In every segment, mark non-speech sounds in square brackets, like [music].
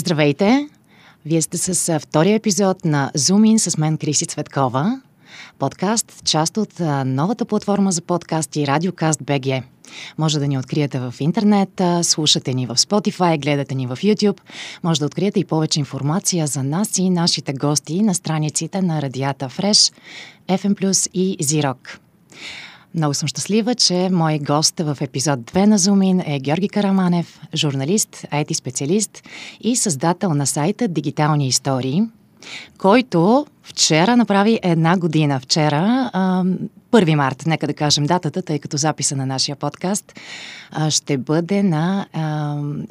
Здравейте! Вие сте с втория епизод на Zoom In с мен Криси Цветкова. Подкаст, част от новата платформа за подкасти Радиокаст БГ. Може да ни откриете в интернет, слушате ни в Spotify, гледате ни в YouTube. Може да откриете и повече информация за нас и нашите гости на страниците на Радията Fresh, FM+, и Zirok. Много съм щастлива, че мой гост в епизод 2 на Зумин е Георги Караманев, журналист, IT специалист и създател на сайта Дигитални истории, който вчера направи една година. Вчера, 1 март, нека да кажем датата, тъй като записа на нашия подкаст ще бъде, на,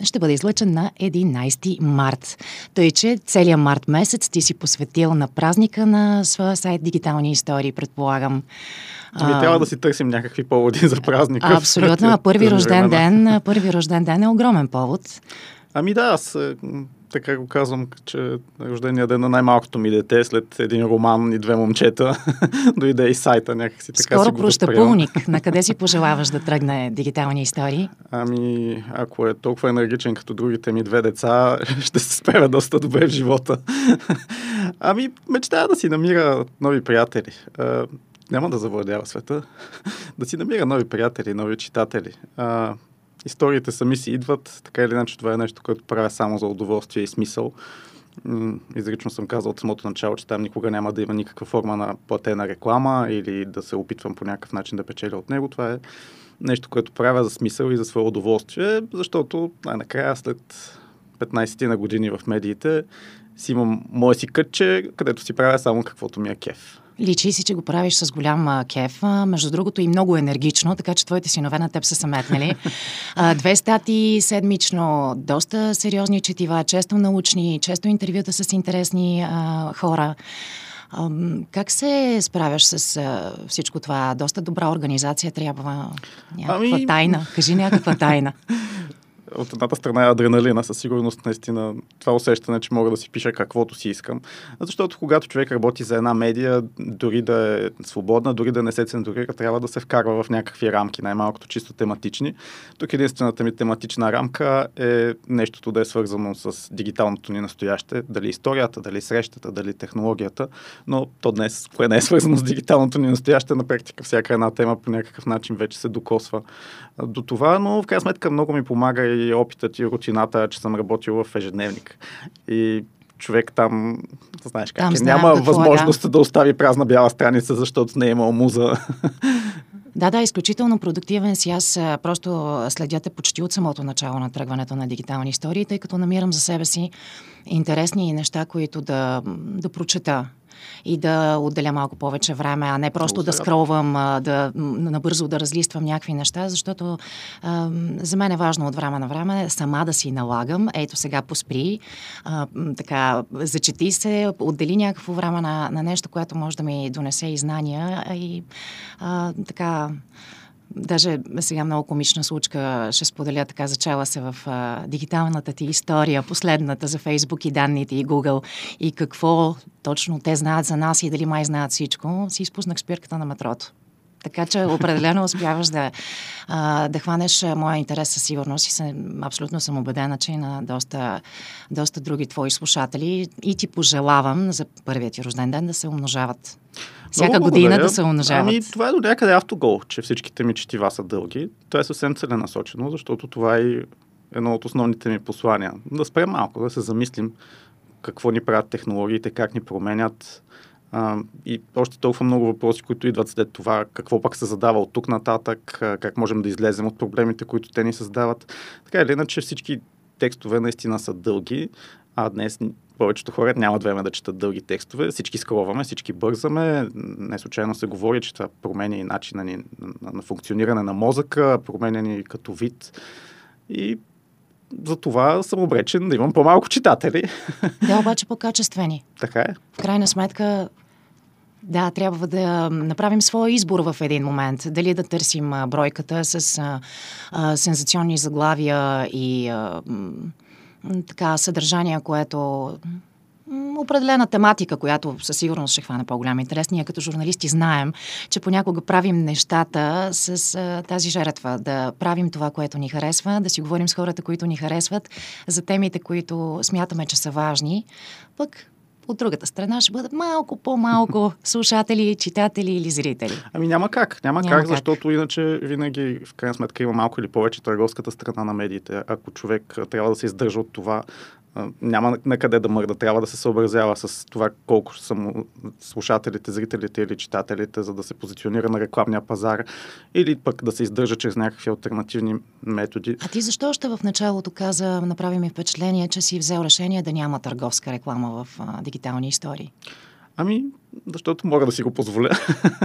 ще бъде излъчен на 11 март. Тъй, че целият март месец ти си посветил на празника на своя сайт Дигитални истории, предполагам. Ами трябва да си търсим някакви поводи за празника. [laughs] Абсолютно, а първи рожден ден, първи рожден ден е огромен повод. Ами да, аз така го казвам, че рождения ден на най-малкото ми дете, след един роман и две момчета, [laughs] дойде и сайта някакси така Скоро прощапълник. На къде си пожелаваш да тръгне дигитални истории? Ами, ако е толкова енергичен като другите ми две деца, [laughs] ще се справя доста добре в живота. [laughs] ами, мечтая да си намира нови приятели. няма да завладява света. да си намира нови приятели, нови читатели историите сами си идват, така или иначе това е нещо, което правя само за удоволствие и смисъл. Изрично съм казал от самото начало, че там никога няма да има никаква форма на платена реклама или да се опитвам по някакъв начин да печеля от него. Това е нещо, което правя за смисъл и за свое удоволствие, защото най-накрая след 15 на години в медиите си имам мое си кътче, където си правя само каквото ми е кеф. Личи си, че го правиш с голям кеф. Между другото и много енергично, така че твоите синове на теб са съметнали. Две стати седмично, доста сериозни четива, често научни, често интервюта с интересни а, хора. А, как се справяш с а, всичко това? Доста добра организация трябва. Някаква ами... тайна. Кажи някаква тайна. [laughs] от едната страна е адреналина, със сигурност наистина това усещане, че мога да си пиша каквото си искам. Защото когато човек работи за една медия, дори да е свободна, дори да не се цензурира, трябва да се вкарва в някакви рамки, най-малкото чисто тематични. Тук единствената ми тематична рамка е нещото да е свързано с дигиталното ни настояще, дали историята, дали срещата, дали технологията, но то днес, кое не е свързано с дигиталното ни настояще, на практика всяка една тема по някакъв начин вече се докосва до това, но в крайна сметка много ми помага и опитът и рутината, че съм работил в ежедневник. И човек там, знаеш как, там е, няма какво, възможност да. да остави празна бяла страница, защото не е имал муза. Да, да, изключително продуктивен си. Аз просто следяте почти от самото начало на тръгването на дигитални истории, тъй като намирам за себе си интересни неща, които да, да прочета и да отделя малко повече време, а не просто да скровам, да набързо да разлиствам някакви неща, защото а, за мен е важно от време на време сама да си налагам. Ето сега поспри, а, така, зачети се, отдели някакво време на, на нещо, което може да ми донесе и знания и а, така Даже сега много комична случка ще споделя, така зачала се в а, дигиталната ти история, последната за Фейсбук и данните и Google и какво точно те знаят за нас и дали май знаят всичко, си изпуснах спирката на метрото. Така че определено успяваш да, а, да хванеш моя интерес със сигурност и съм, абсолютно съм убедена, че и на доста, доста други твои слушатели и ти пожелавам за първият ти рожден ден да се умножават. Всяка година да се умножават. Ами, това е до някъде автогол, че всичките ми четива са дълги. Това е съвсем целенасочено, защото това е едно от основните ми послания. Да спрем малко, да се замислим какво ни правят технологиите, как ни променят, а, и още толкова много въпроси, които идват след това, какво пък се задава от тук нататък, как можем да излезем от проблемите, които те ни създават. Така или иначе всички текстове наистина са дълги, а днес повечето хора нямат време да четат дълги текстове. Всички скроваме, всички бързаме. Не случайно се говори, че това променя и начина ни на, на функциониране на мозъка, променя ни като вид. И за това съм обречен да имам по-малко читатели. [laughs] Да, обаче по-качествени. Така е. В крайна сметка, да, трябва да направим своя избор в един момент. Дали да търсим бройката с а, а, сензационни заглавия и а, така съдържание, което определена тематика, която със сигурност ще хване по-голям интерес. Ние като журналисти знаем, че понякога правим нещата с а, тази жертва, да правим това, което ни харесва, да си говорим с хората, които ни харесват, за темите, които смятаме, че са важни. Пък от другата страна ще бъдат малко по-малко [laughs] слушатели, читатели или зрители. Ами няма как. Няма, няма как, как, защото иначе винаги в крайна сметка има малко или повече търговската страна на медиите. Ако човек трябва да се издържа от това няма на къде да мърда. Трябва да се съобразява с това колко са му слушателите, зрителите или читателите, за да се позиционира на рекламния пазар или пък да се издържа чрез някакви альтернативни методи. А ти защо още в началото каза, направи ми впечатление, че си взел решение да няма търговска реклама в а, дигитални истории? Ами, защото мога да си го позволя.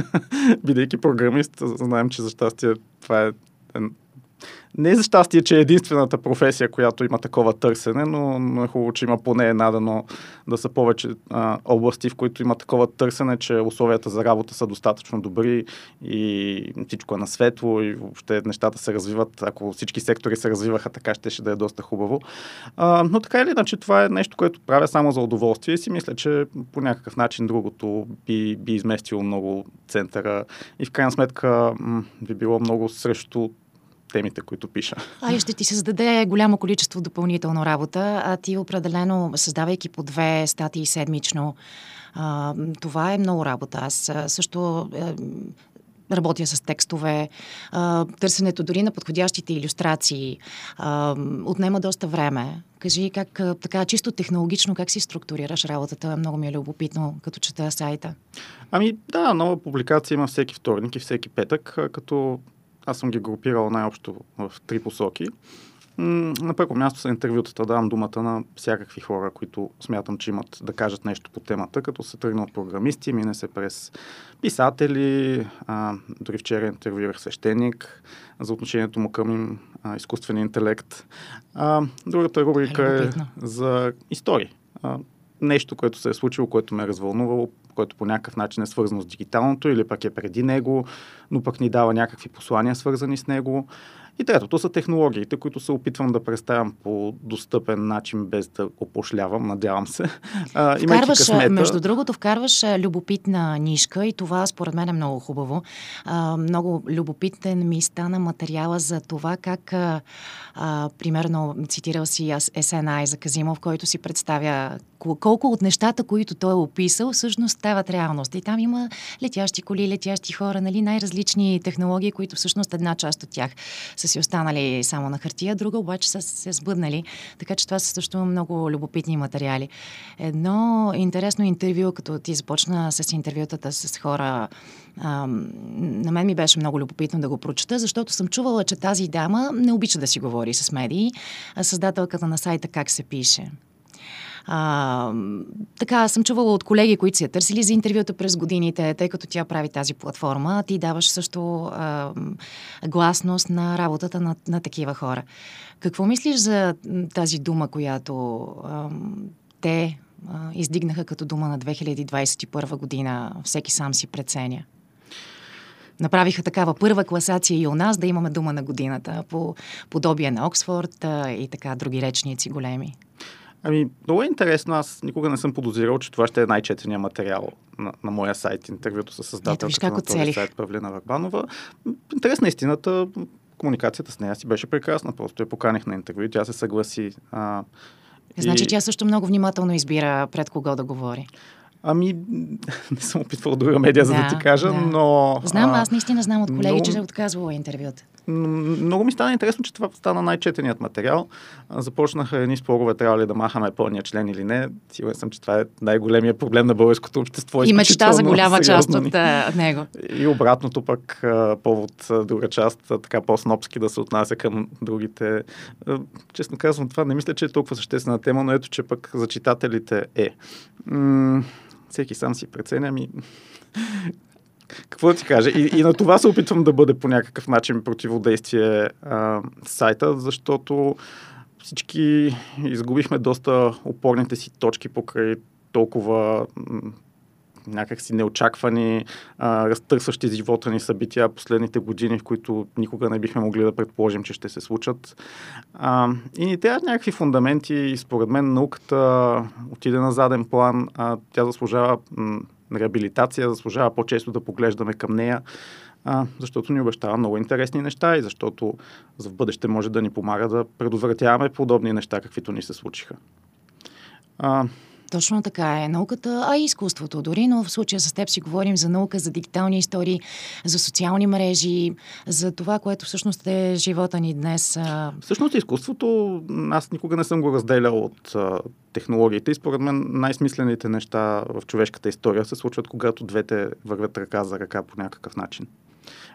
[laughs] Бидейки програмист, знаем, че за щастие това е не за щастие, че е единствената професия, която има такова търсене, но, но е хубаво, че има поне една, дано да са повече а, области, в които има такова търсене, че условията за работа са достатъчно добри и всичко е на светло и въобще нещата се развиват. Ако всички сектори се развиваха така, ще, ще да е доста хубаво. А, но така или иначе, това е нещо, което правя само за удоволствие и си мисля, че по някакъв начин другото би, би изместило много центъра и в крайна сметка м- би било много срещу темите, които пиша. А ще ти се зададе голямо количество допълнително работа, а ти определено, създавайки по две статии седмично, а, това е много работа. Аз също е, работя с текстове, а, търсенето дори на подходящите иллюстрации а, отнема доста време. Кажи как така чисто технологично как си структурираш работата? Много ми е любопитно, като чета сайта. Ами да, нова публикация има всеки вторник и всеки петък, като аз съм ги групирал най-общо в три посоки. На първо място са интервютата. Давам думата на всякакви хора, които смятам, че имат да кажат нещо по темата, като се тръгна от програмисти, мине се през писатели, а, дори вчера интервюирах свещеник за отношението му към а, изкуствения интелект. А, другата рубрика е, е за истории. А, нещо, което се е случило, което ме е развълнувало, което по някакъв начин е свързано с дигиталното или пък е преди него, но пък ни дава някакви послания свързани с него. И третото са технологиите, които се опитвам да представям по достъпен начин, без да опошлявам, надявам се. А, вкарваш, късмета... между другото, вкарваш любопитна нишка и това според мен е много хубаво. А, много любопитен ми стана материала за това как, а, а, примерно, цитирал си SNI за Казимов, който си представя колко от нещата, които той е описал, всъщност стават реалност. И там има летящи коли, летящи хора, нали, най-различни технологии, които всъщност една част от тях са си останали само на хартия, друга обаче са се сбъднали. Така че това са също много любопитни материали. Едно интересно интервю, като ти започна с интервютата с хора, а, на мен ми беше много любопитно да го прочета, защото съм чувала, че тази дама не обича да си говори с медии, а създателката на сайта Как се пише. А, така, съм чувала от колеги, които си я търсили за интервюта през годините, тъй като тя прави тази платформа. Ти даваш също а, гласност на работата на, на такива хора. Какво мислиш за тази дума, която а, те а, издигнаха като дума на 2021 година? Всеки сам си преценя направиха такава първа класация и у нас да имаме дума на годината по подобие на Оксфорд и така други речници големи. Ами, много е интересно. Аз никога не съм подозирал, че това ще е най-четения материал на, на моя сайт, интервюто с създателката на този сайт Павлина Варбанова. Интересна истината, комуникацията с нея си беше прекрасна. Просто я поканих на интервю и тя се съгласи. А, значи и... тя също много внимателно избира пред кого да говори. Ами, не съм опитвал друга медия, да, за да ти кажа, да. но... Знам, аз наистина знам от колеги, но... че се отказвала интервюта. Много ми стана интересно, че това стана най-четеният материал. Започнаха едни спорове, трябва ли да махаме пълния член или не. Сигурен съм, че това е най-големия проблем на българското общество. И мечта за голяма част от него. И обратното пък повод друга част, така по-снопски да се отнася към другите. Честно казвам, това не мисля, че е толкова съществена тема, но ето, че пък за читателите е. М- всеки сам си преценя ми какво да ти кажа? И, и на това се опитвам да бъде по някакъв начин противодействие а, сайта, защото всички изгубихме доста опорните си точки покрай толкова някакси неочаквани, а, разтърсващи живота ни събития последните години, в които никога не бихме могли да предположим, че ще се случат. А, и ни трябват някакви фундаменти и според мен науката отиде на заден план. А, тя заслужава реабилитация, заслужава по-често да поглеждаме към нея а, защото ни обещава много интересни неща и защото за в бъдеще може да ни помага да предотвратяваме подобни неща, каквито ни се случиха. А, точно така е. Науката, а и изкуството дори, но в случая с теб си говорим за наука, за дигитални истории, за социални мрежи, за това, което всъщност е живота ни днес. Всъщност изкуството, аз никога не съм го разделял от а, технологиите и според мен най-смислените неща в човешката история се случват, когато двете вървят ръка за ръка по някакъв начин.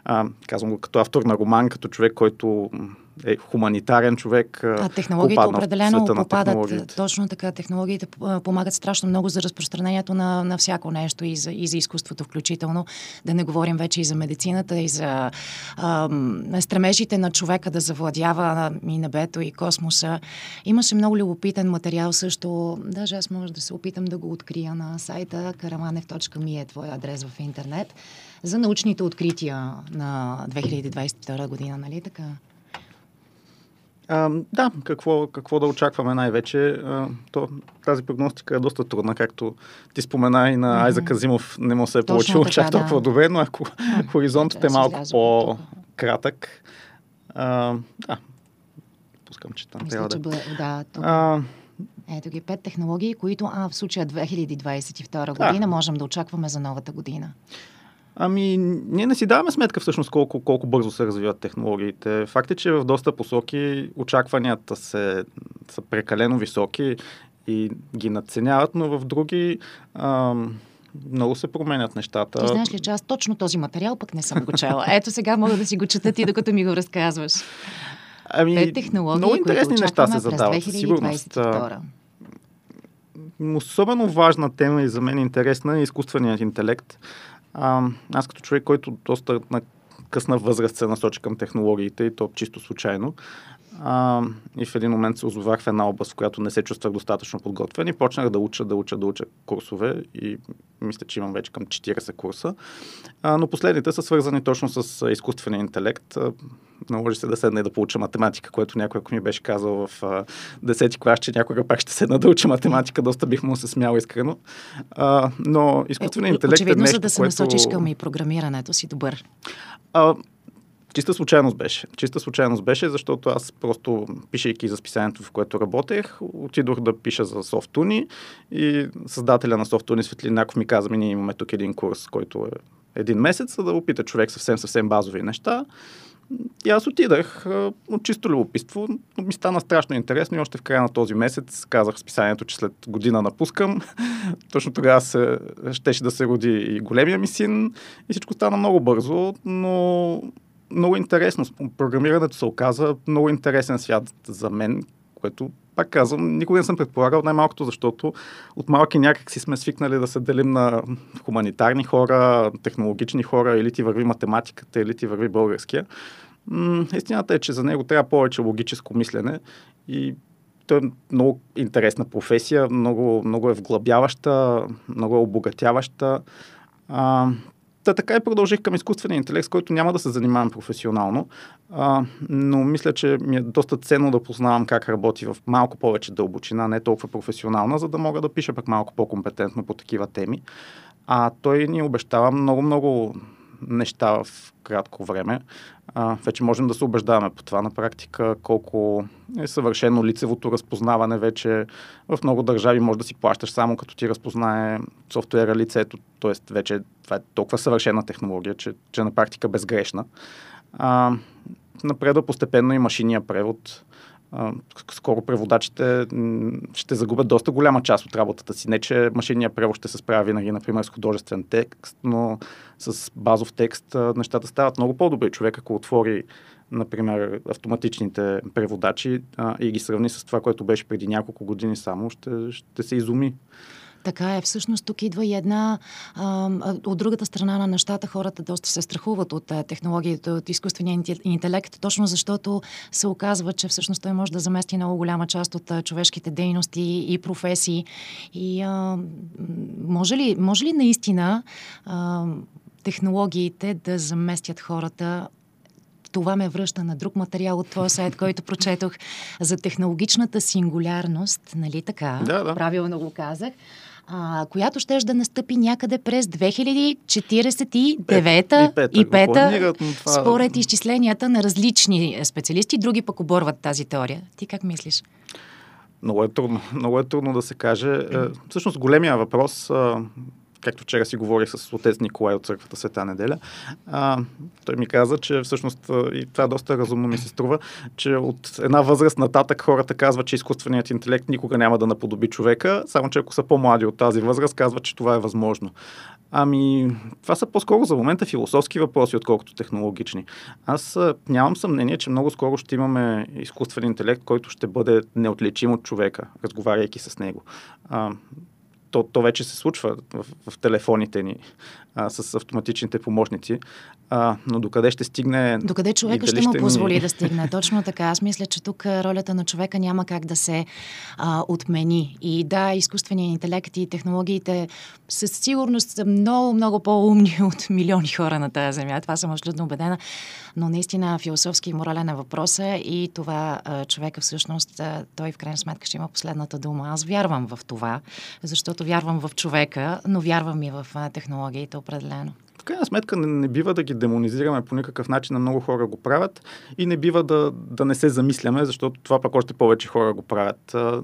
А, казвам го като автор на роман, като човек, който е хуманитарен човек. А технологиите определено попадат. Точно така. Технологиите помагат страшно много за разпространението на, на всяко нещо и за, и за изкуството включително. Да не говорим вече и за медицината, и за а, стремежите на човека да завладява и небето, и космоса. Имаше много любопитен материал също. Даже аз може да се опитам да го открия на сайта karamanev.me е твой адрес в интернет за научните открития на 2022 година, нали така? А, да, какво, какво да очакваме най-вече. А, то, тази прогностика е доста трудна, както ти спомена и на mm-hmm. Айза Казимов не му се е получило чак толкова да. добре, но ако хоризонтът е малко по-кратък, а, да, пускам, че там Мисля, трябва че да... Бъде, да тук... а, ето ги пет технологии, които а, в случая 2022 година да. можем да очакваме за новата година. Ами, ние не си даваме сметка всъщност колко, колко бързо се развиват технологиите. Факт е, че в доста посоки очакванията се, са прекалено високи и ги надценяват, но в други ам, много се променят нещата. Ти знаеш ли, че аз точно този материал пък не съм го чела. Ето сега мога да си го чета ти, докато ми го разказваш. Ами, Пет технологии, много интересни неща се задават. Със сигурност. Особено важна тема и за мен интересна е изкуственият интелект. А, аз като човек, който доста на късна възраст се насочи към технологиите и то чисто случайно. А, и в един момент се озовах в една област, в която не се чувствах достатъчно подготвен и почнах да уча, да уча, да уча курсове и мисля, че имам вече към 40 курса. А, но последните са свързани точно с изкуствения интелект. Наложи се да седна и да получа математика, което някой, ако ми беше казал в а, 10 клас, че някога пак ще седна да уча математика, доста бих му се смял искрено. А, но изкуственият е, интелект очевидно, е нещо, за да се което... насочиш към и програмирането си добър. А, Чиста случайност беше. Чиста случайност беше, защото аз просто, пишейки за списанието, в което работех, отидох да пиша за софтуни и създателя на софтуни Светлин Наков ми каза, ми ние имаме тук един курс, който е един месец, за да опита човек съвсем, съвсем базови неща. И аз отидах от чисто любопитство, но ми стана страшно интересно и още в края на този месец казах в списанието, че след година напускам. [laughs] Точно тогава се, щеше да се роди и големия ми син и всичко стана много бързо, но много интересно. Програмирането се оказа много интересен свят за мен, което, пак казвам, никога не съм предполагал, най-малкото, защото от малки някак си сме свикнали да се делим на хуманитарни хора, технологични хора, или ти върви математиката, или ти върви българския. Истината е, че за него трябва повече логическо мислене и той е много интересна професия, много, много е вглъбяваща, много е обогатяваща. А, Та така и продължих към изкуствения интелект, с който няма да се занимавам професионално, а, но мисля, че ми е доста ценно да познавам как работи в малко повече дълбочина, не толкова професионална, за да мога да пиша пък малко по-компетентно по такива теми. А той ни обещава много-много неща в кратко време. А, вече можем да се убеждаваме по това на практика, колко е съвършено лицевото разпознаване вече. В много държави може да си плащаш само като ти разпознае софтуера лицето, т.е. вече това е толкова съвършена технология, че, че на практика безгрешна. А, напредва постепенно и машиния превод скоро преводачите ще загубят доста голяма част от работата си. Не, че машинния превод ще се справя винаги, например, с художествен текст, но с базов текст нещата стават много по-добри. Човек, ако отвори, например, автоматичните преводачи и ги сравни с това, което беше преди няколко години само, ще, ще се изуми. Така е. Всъщност тук идва и една... А, от другата страна на нещата хората доста се страхуват от технологията, от изкуствения интелект, точно защото се оказва, че всъщност той може да замести много голяма част от човешките дейности и професии. И а, може, ли, може ли наистина а, технологиите да заместят хората това ме връща на друг материал от твоя сайт, който прочетох за технологичната сингулярност, нали така? Да, да. Правилно го казах. А, която ще да настъпи някъде през 2049 и 5 това... според изчисленията на различни специалисти. Други пък оборват тази теория. Ти как мислиш? Много е трудно. Много е трудно да се каже. Е, всъщност големия въпрос, както вчера си говорих с отец Николай от църквата Света неделя, а, той ми каза, че всъщност, и това доста разумно ми се струва, че от една възраст нататък хората казват, че изкуственият интелект никога няма да наподоби човека, само че ако са по-млади от тази възраст, казват, че това е възможно. Ами, това са по-скоро за момента философски въпроси, отколкото технологични. Аз нямам съмнение, че много скоро ще имаме изкуствен интелект, който ще бъде неотличим от човека, разговаряйки с него. А, то, то вече се случва в, в телефоните ни а, с автоматичните помощници. А, но докъде ще стигне. Докъде човека ще му позволи ни... да стигне. Точно така. Аз мисля, че тук ролята на човека няма как да се а, отмени. И да, изкуственият интелект и технологиите със сигурност са много, много по-умни [laughs] от милиони хора на тази земя. Това съм абсолютно убедена. Но наистина философски и морален е въпроса и това а, човека всъщност, а, той в крайна сметка ще има последната дума. Аз вярвам в това, защото вярвам в човека, но вярвам и в а, технологиите определено. В крайна сметка не, не бива да ги демонизираме по никакъв начин, а много хора го правят и не бива да, да не се замисляме, защото това пък още повече хора го правят. А,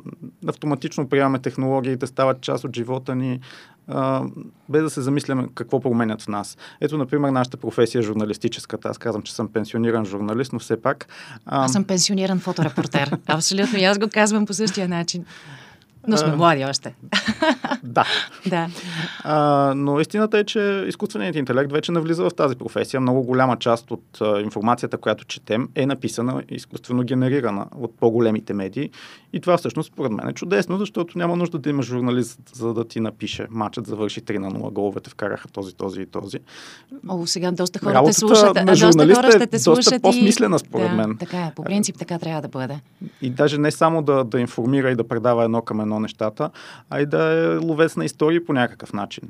автоматично приемаме технологиите, стават част от живота ни, а, без да се замисляме какво променят в нас. Ето, например, нашата професия журналистическата. Аз казвам, че съм пенсиониран журналист, но все пак... А... Аз съм пенсиониран фоторепортер. Абсолютно. И аз го казвам по същия начин. Но сме млади още. Да. [laughs] да. А, но истината е, че изкуственият интелект вече навлиза в тази професия. Много голяма част от а, информацията, която четем, е написана изкуствено генерирана от по-големите медии. И това всъщност, според мен, е чудесно, защото няма нужда да имаш журналист, за да ти напише. Матчът завърши 3 на 0, головете вкараха този, този и този. О, сега доста хора те слушат. На доста хора ще те слушат. Доста и... по-смислена, според да, мен. Така е. По принцип така трябва да бъде. И даже не само да, да информира и да предава едно към едно нещата, а и да е ловец на истории по някакъв начин.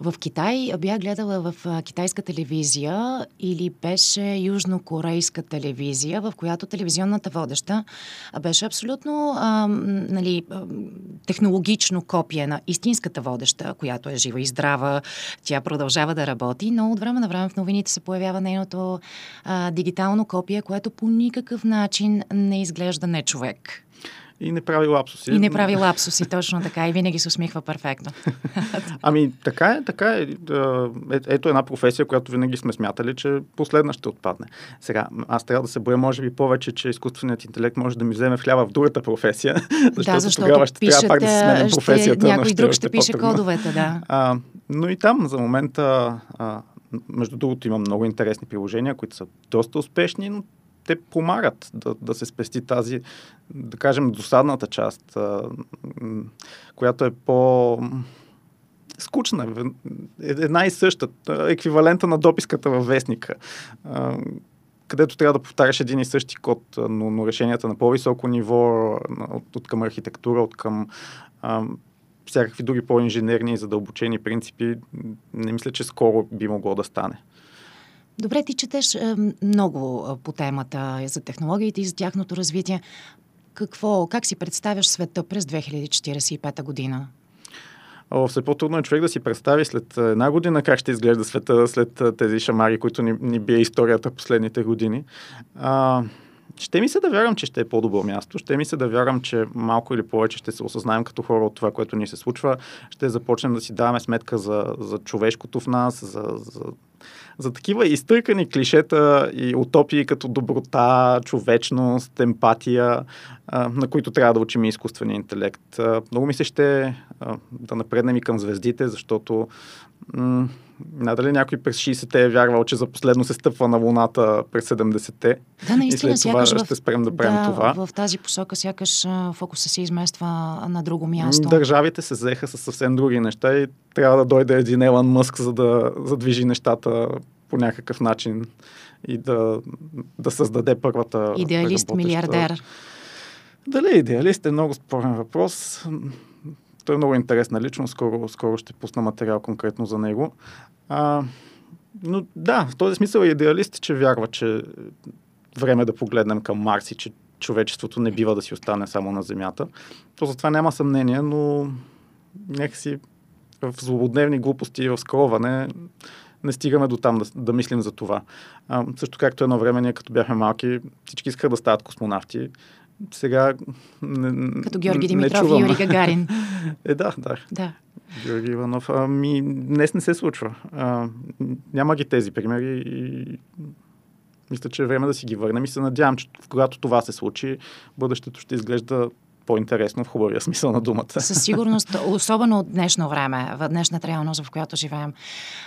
В Китай бях гледала в китайска телевизия или беше южнокорейска телевизия, в която телевизионната водеща беше абсолютно а, нали, технологично копие на истинската водеща, която е жива и здрава. Тя продължава да работи, но от време на време в новините се появява нейното а, дигитално копие, което по никакъв начин не изглежда не човек. И не прави лапсуси. И не прави лапсуси, точно така. И винаги се усмихва перфектно. [laughs] ами, така е, така е. е. Ето една професия, която винаги сме смятали, че последна ще отпадне. Сега, аз трябва да се боя, може би, повече, че изкуственият интелект може да ми вземе хляба в другата професия. Защото, [laughs] да, защото тогава ще пишете, трябва пак да се сменя професията. Ще, някой друг ще, ще пише кодовете, да. [laughs] А, но и там, за момента, а, между другото, има много интересни приложения, които са доста успешни, но те помагат да, да се спести тази, да кажем, досадната част, която е по скучна, е една и съща, еквивалента на дописката във вестника, където трябва да повтаряш един и същи код, но, но решенията на по-високо ниво, от, от към архитектура, от към а, всякакви други по-инженерни и задълбочени принципи, не мисля, че скоро би могло да стане. Добре, ти четеш е, много е, по темата за технологиите и за тяхното развитие. Какво, как си представяш света през 2045 година? О, все по-трудно е човек да си представи след една година как ще изглежда света след тези шамари, които ни, ни бие историята последните години. А, ще ми се да вярвам, че ще е по-добро място. Ще ми се да вярвам, че малко или повече ще се осъзнаем като хора от това, което ни се случва. Ще започнем да си даваме сметка за, за човешкото в нас, за, за за такива изтъркани клишета и утопии като доброта, човечност, емпатия, на които трябва да учим изкуствения интелект. Много ми се ще да напреднем и към звездите, защото Надали някой през 60-те е вярвал, че за последно се стъпва на Луната през 70-те. Да, наистина, и след това ще спрем да правим да, това. в тази посока сякаш фокуса се измества на друго място. Държавите се взеха с съвсем други неща и трябва да дойде един Елан Мъск, за да задвижи нещата по някакъв начин и да, да създаде първата. Идеалист, работеща... милиардер. Дали идеалист е много спорен въпрос. Той е много интересна личност. Скоро, скоро ще пусна материал конкретно за него. А, но да, в този смисъл е идеалист, че вярва, че време е да погледнем към Марс и че човечеството не бива да си остане само на Земята. То затова няма съмнение, но някакси в злободневни глупости и в скроване не стигаме до там да, да мислим за това. А, също както едно време ние като бяхме малки, всички искаха да стават космонавти. Сега. Не, Като Георги Димитров и Юрий Гагарин. [laughs] Е, да, да. Да. Георги Иванов. Ами, днес не се случва. А, няма ги тези примери и мисля, че е време да си ги върнем и се надявам, че когато това се случи, бъдещето ще изглежда по-интересно в хубавия смисъл на думата. Със сигурност, особено от днешно време, в днешната реалност, в която живеем.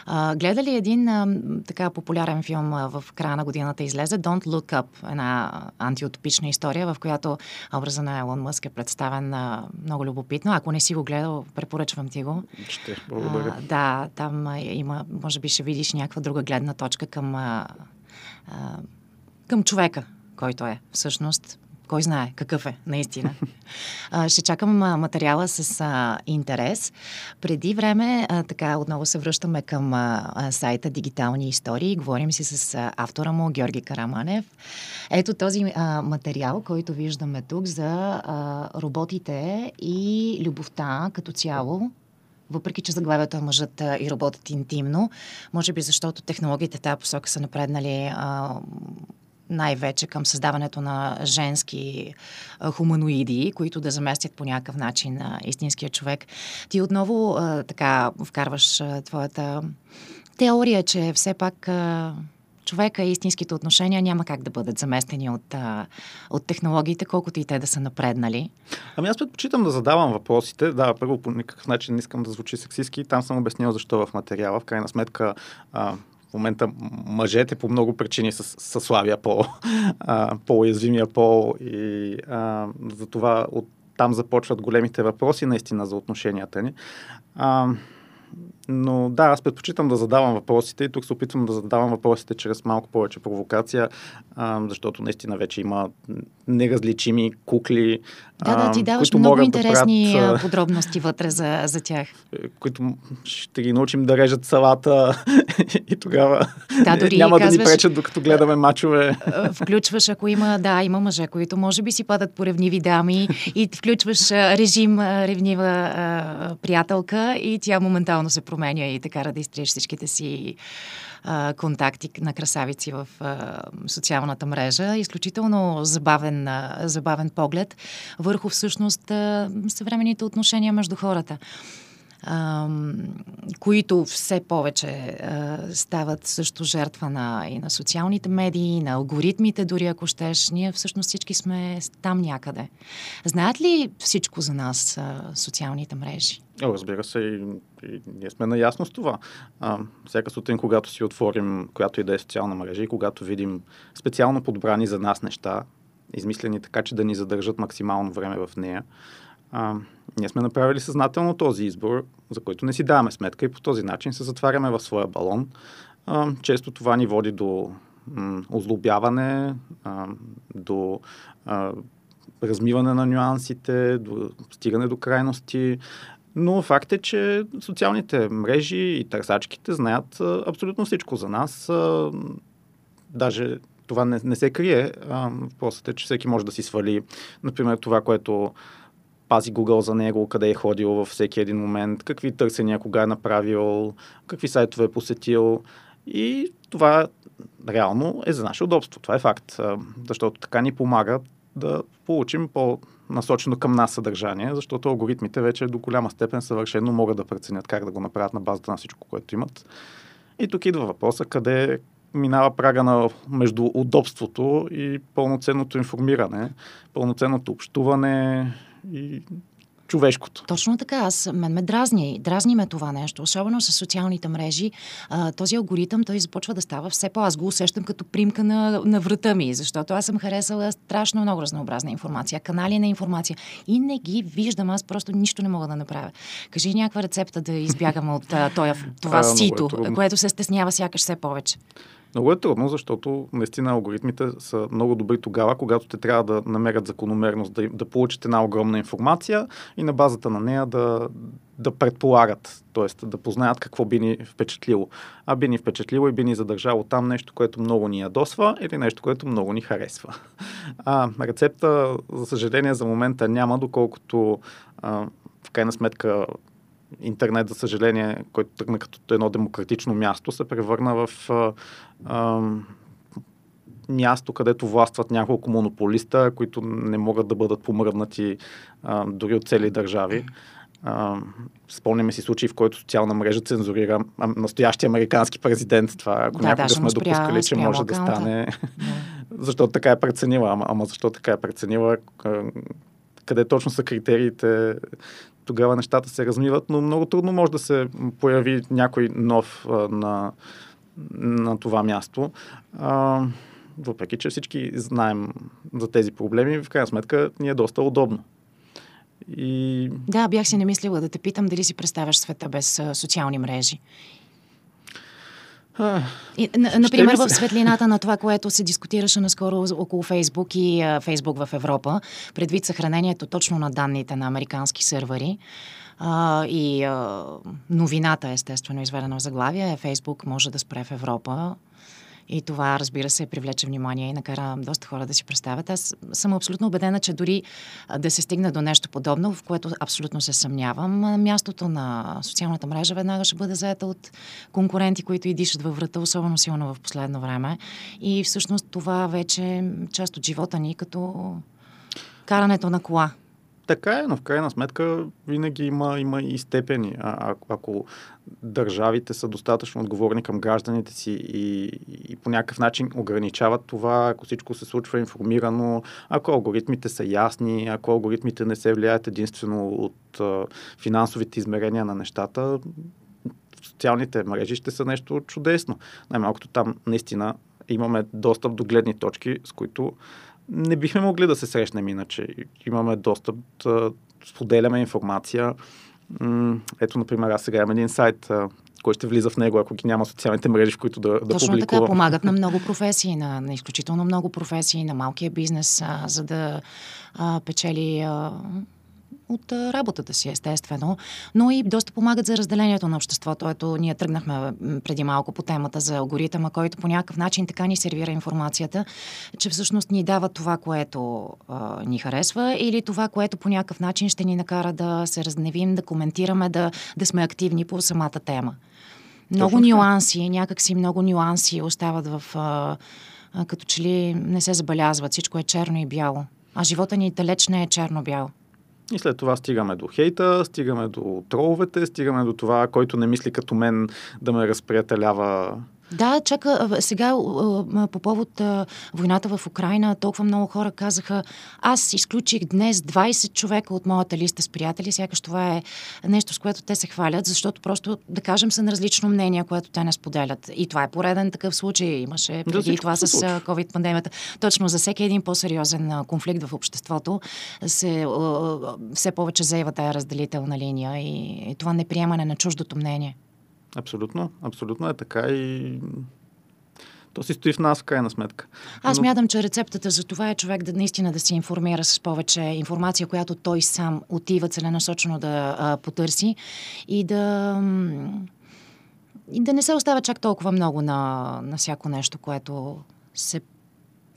А, гледа ли един а, така популярен филм а, в края на годината излезе Don't Look Up, една антиутопична история, в която образа на Елон Мъск е представен а, много любопитно. Ако не си го гледал, препоръчвам ти го. Ще, благодаря. А, да, там а, има, може би ще видиш някаква друга гледна точка към, а, а, към човека, който е всъщност кой знае какъв е, наистина. А, ще чакам а, материала с а, интерес. Преди време, а, така, отново се връщаме към а, сайта Дигитални истории. Говорим си с а, автора му Георги Караманев. Ето този а, материал, който виждаме тук за а, роботите и любовта като цяло въпреки че заглавието е мъжът и работят интимно, може би защото технологиите в тази посока са напреднали а, най-вече към създаването на женски хуманоиди, които да заместят по някакъв начин истинския човек. Ти отново така вкарваш твоята теория, че все пак човека и истинските отношения няма как да бъдат заместени от, а, от технологиите, колкото и те да са напреднали. Ами аз предпочитам да задавам въпросите. Да, първо по никакъв начин не искам да звучи сексистски. Там съм обяснил защо в материала. В крайна сметка а, в момента мъжете по много причини са, са слабия пол, [laughs] а, по-уязвимия пол и а, затова от там започват големите въпроси наистина за отношенията ни. А, но да, аз предпочитам да задавам въпросите и тук се опитвам да задавам въпросите чрез малко повече провокация, а, защото наистина вече има неразличими кукли. Да, да, ти даваш много интересни да правят, подробности вътре за, за тях. Които ще ги научим да режат салата [laughs] и тогава да, дори няма казваш, да ни пречат, докато гледаме мачове. Включваш, ако има, да, има мъже, които може би си падат по ревниви дами и включваш режим ревнива приятелка и тя моментално се променя и така да изтриеш всичките си а, контакти на красавици в а, социалната мрежа. Изключително забавен, а, забавен поглед върху всъщност а, съвременните отношения между хората които все повече стават също жертва на, и на социалните медии, на алгоритмите, дори ако щеш. Ние всъщност всички сме там някъде. Знаят ли всичко за нас социалните мрежи? О, разбира се, и, и ние сме наясно с това. А, всяка сутрин, когато си отворим която и да е социална мрежа и когато видим специално подбрани за нас неща, измислени така, че да ни задържат максимално време в нея, а, ние сме направили съзнателно този избор, за който не си даваме сметка и по този начин се затваряме в своя балон. А, често това ни води до м- озлобяване, а, до а, размиване на нюансите, до стигане до крайности. Но факт е, че социалните мрежи и търсачките знаят абсолютно всичко за нас. Даже това не, не се крие. Въпросът е, че всеки може да си свали, например, това, което пази Google за него, къде е ходил във всеки един момент, какви търсения кога е направил, какви сайтове е посетил. И това реално е за наше удобство. Това е факт. Защото така ни помага да получим по-насочено към нас съдържание, защото алгоритмите вече до голяма степен съвършено могат да преценят как да го направят на базата на всичко, което имат. И тук идва въпроса къде минава прага на, между удобството и пълноценното информиране, пълноценното общуване и човешкото. Точно така. Аз, мен ме дразни. Дразни ме това нещо. Особено с социалните мрежи. А, този алгоритъм, той започва да става все по... Аз го усещам като примка на, на врата ми, защото аз съм харесала страшно много разнообразна информация, канали на информация и не ги виждам. Аз просто нищо не мога да направя. Кажи някаква рецепта да избягам от това, това е сито, е което се стеснява сякаш все повече. Много е трудно, защото наистина алгоритмите са много добри тогава, когато те трябва да намерят закономерност, да, да получат една огромна информация и на базата на нея да, да предполагат, т.е. да познаят какво би ни впечатлило. А би ни впечатлило и би ни задържало там нещо, което много ни ядосва или нещо, което много ни харесва. А, рецепта, за съжаление, за момента няма, доколкото а, в крайна сметка интернет, за съжаление, който тръгна като едно демократично място, се превърна в а, а, място, където властват няколко монополиста, които не могат да бъдат помръднати а, дори от цели държави. А, спомняме си случаи, в който социална мрежа цензурира а, настоящия американски президент. Това, ако да, някога сме спря, допускали, че може да стане. [laughs] защо така е преценила? Ама, ама защо така е преценила? Къде точно са критериите тогава нещата се размиват, но много трудно може да се появи някой нов а, на, на това място. А, въпреки, че всички знаем за тези проблеми, в крайна сметка ни е доста удобно. И... Да, бях си намислила да те питам дали си представяш света без а, социални мрежи. И, например, в светлината на това, което се дискутираше наскоро около Фейсбук и Фейсбук в Европа, предвид съхранението точно на данните на американски сървъри, а, и а, новината, естествено, изведена в заглавие, е Фейсбук може да спре в Европа и това, разбира се, привлече внимание и накара доста хора да си представят. Аз съм абсолютно убедена, че дори да се стигне до нещо подобно, в което абсолютно се съмнявам, мястото на социалната мрежа веднага ще бъде заета от конкуренти, които и дишат във врата, особено силно в последно време. И всъщност това вече е част от живота ни, като карането на кола. Така е, но в крайна сметка винаги има, има и степени. А, ако държавите са достатъчно отговорни към гражданите си и, и по някакъв начин ограничават това, ако всичко се случва информирано, ако алгоритмите са ясни, ако алгоритмите не се влияят единствено от а, финансовите измерения на нещата, социалните мрежи ще са нещо чудесно. Най-малкото там наистина имаме достъп до гледни точки, с които не бихме могли да се срещнем иначе. Имаме достъп да споделяме информация. Ето, например, аз сега имам един сайт, кой ще влиза в него, ако ги няма социалните мрежи, в които да, да Точно публикува. така, помагат на [laughs] много професии, на, на изключително много професии, на малкия бизнес, а, за да а, печели а, от работата си, естествено, но и доста помагат за разделението на обществото. Ето, ние тръгнахме преди малко по темата за алгоритъма, който по някакъв начин така ни сервира информацията, че всъщност ни дава това, което а, ни харесва или това, което по някакъв начин ще ни накара да се разневим, да коментираме, да, да сме активни по самата тема. Много Точно нюанси, някакси много нюанси остават в... А, а, като че ли не се забелязват. Всичко е черно и бяло. А живота ни далеч не е черно-бял. И след това стигаме до хейта, стигаме до троловете, стигаме до това, който не мисли като мен да ме разприятелява да, чака, сега по повод войната в Украина, толкова много хора казаха, аз изключих днес 20 човека от моята листа с приятели, сякаш това е нещо, с което те се хвалят, защото просто, да кажем, са на различно мнение, което те не споделят. И това е пореден такъв случай. Имаше преди да, това с COVID-пандемията. Точно за всеки един по-сериозен конфликт в обществото се все повече заева тая разделителна линия и това неприемане на чуждото мнение. Абсолютно, абсолютно е така и то си стои в нас в крайна сметка. Аз Но... мятам, че рецептата за това е човек да наистина да се информира с повече информация, която той сам отива целенасочено да а, потърси и да и да не се оставя чак толкова много на, на всяко нещо, което се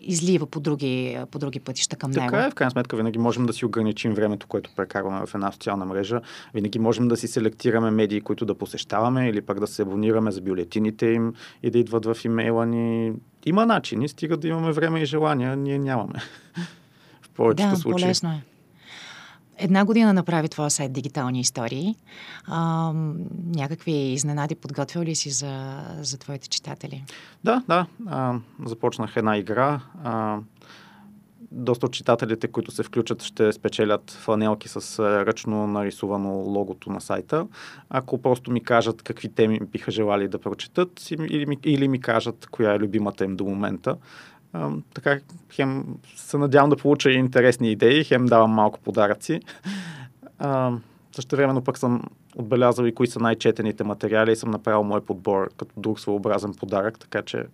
излива по други, по други пътища към така него. Така е, в крайна сметка винаги можем да си ограничим времето, което прекарваме в една социална мрежа. Винаги можем да си селектираме медии, които да посещаваме или пък да се абонираме за бюлетините им и да идват в имейла ни. Има начини, стига да имаме време и желания, ние нямаме. [laughs] в повечето да, случаи. По-лесно е. Една година направи твоя сайт Дигитални истории. А, някакви изненади подготвил ли си за, за твоите читатели? Да, да. А, започнах една игра. А, доста от читателите, които се включат, ще спечелят фланелки с ръчно нарисувано логото на сайта. Ако просто ми кажат какви теми биха желали да прочетат или ми, или ми кажат коя е любимата им до момента. Така, хем се надявам да получа интересни идеи, хем давам малко подаръци. А, също времено пък съм отбелязал и кои са най-четените материали и съм направил мой подбор като друг своеобразен подарък, така че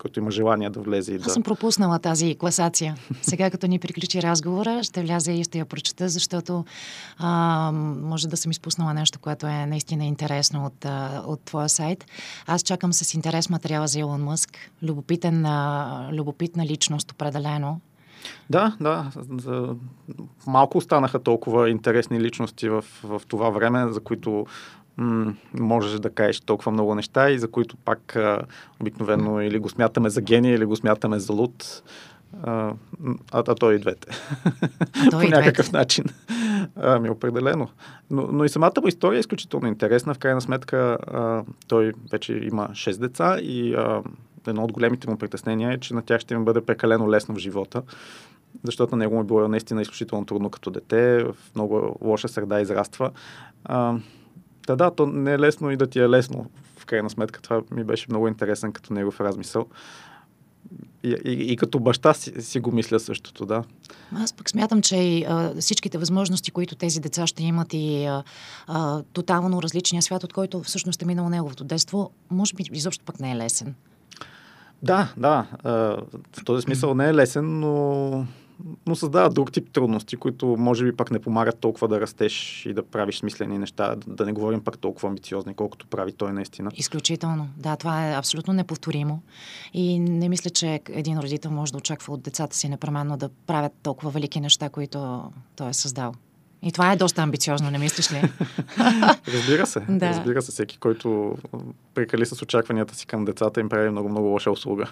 който има желание да влезе и да... Аз съм пропуснала тази класация. Сега, като ни приключи разговора, ще вляза и ще я прочета, защото а, може да съм изпуснала нещо, което е наистина интересно от, а, от твоя сайт. Аз чакам с интерес материала за Илон Мъск. Любопитен, а, любопитна личност, определено. Да, да. За... Малко останаха толкова интересни личности в, в това време, за които м- можеш да кажеш толкова много неща и за които пак а, обикновено или го смятаме за гений, или го смятаме за луд. А, а, а то и двете. А [laughs] По и някакъв двете. начин. Ами, определено. Но, но и самата му история е изключително интересна. В крайна сметка а, той вече има 6 деца и а, едно от големите му притеснения е, че на тях ще им бъде прекалено лесно в живота защото него му е било наистина изключително трудно като дете, в много лоша среда израства. А, да, да, то не е лесно и да ти е лесно. В крайна сметка това ми беше много интересен като негов размисъл. И, и, и като баща си, си го мисля същото, да. Аз пък смятам, че и, а, всичките възможности, които тези деца ще имат и а, а, тотално различния свят, от който всъщност е минало неговото детство, може би изобщо пък не е лесен. Да, да. А, в този смисъл не е лесен, но, но създава друг тип трудности, които може би пък не помагат толкова да растеш и да правиш смислени неща, да, да не говорим пак толкова амбициозни, колкото прави той наистина. Изключително. Да, това е абсолютно неповторимо. И не мисля, че един родител може да очаква от децата си непременно да правят толкова велики неща, които той е създал. И това е доста амбициозно, не мислиш ли? [laughs] Разбира се. Да. Разбира се, всеки, който прекали с очакванията си към децата, им прави много-много лоша услуга.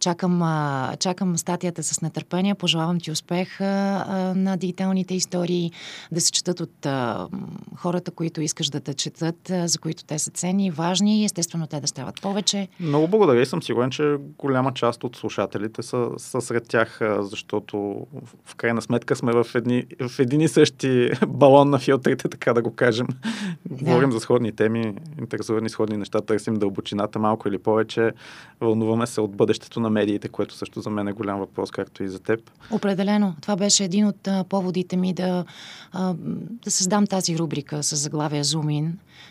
Чакам, а, чакам статията с нетърпение. Пожелавам ти успех а, а, на дигиталните истории, да се четат от а, хората, които искаш да те четат, а, за които те са ценни и важни и естествено те да стават повече. Много благодаря и съм сигурен, че голяма част от слушателите са, са сред тях, защото в крайна сметка сме в, едни, в един и същи [laughs] балон на филтрите, така да го кажем. Говорим за сходни теми, интересувани сходни неща, търсим дълбочината малко или повече, вълнуваме се от бъдещето на медиите, което също за мен е голям въпрос, както и за теб. Определено. Това беше един от а, поводите ми да, а, да създам тази рубрика с заглавие Zoom In,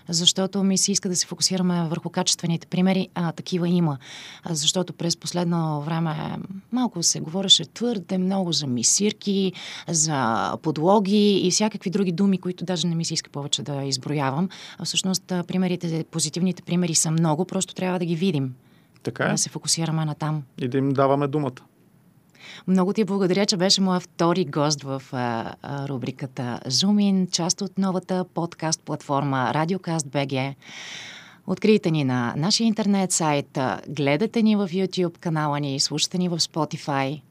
защото ми се иска да се фокусираме върху качествените примери, а такива има. А, защото през последно време малко се говореше твърде много за мисирки, за подлоги и всякакви други думи, които даже не ми се иска повече да изброявам. А всъщност примерите, позитивните примери са много, просто трябва да ги видим. Така е. Да се фокусираме на там. И да им даваме думата. Много ти благодаря, че беше моя втори гост в а, а, рубриката Zoom част от новата подкаст платформа Radiocast BG. Открийте ни на нашия интернет сайт, гледате ни в YouTube канала ни, слушате ни в Spotify.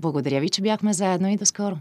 Благодаря ви, че бяхме заедно и до скоро!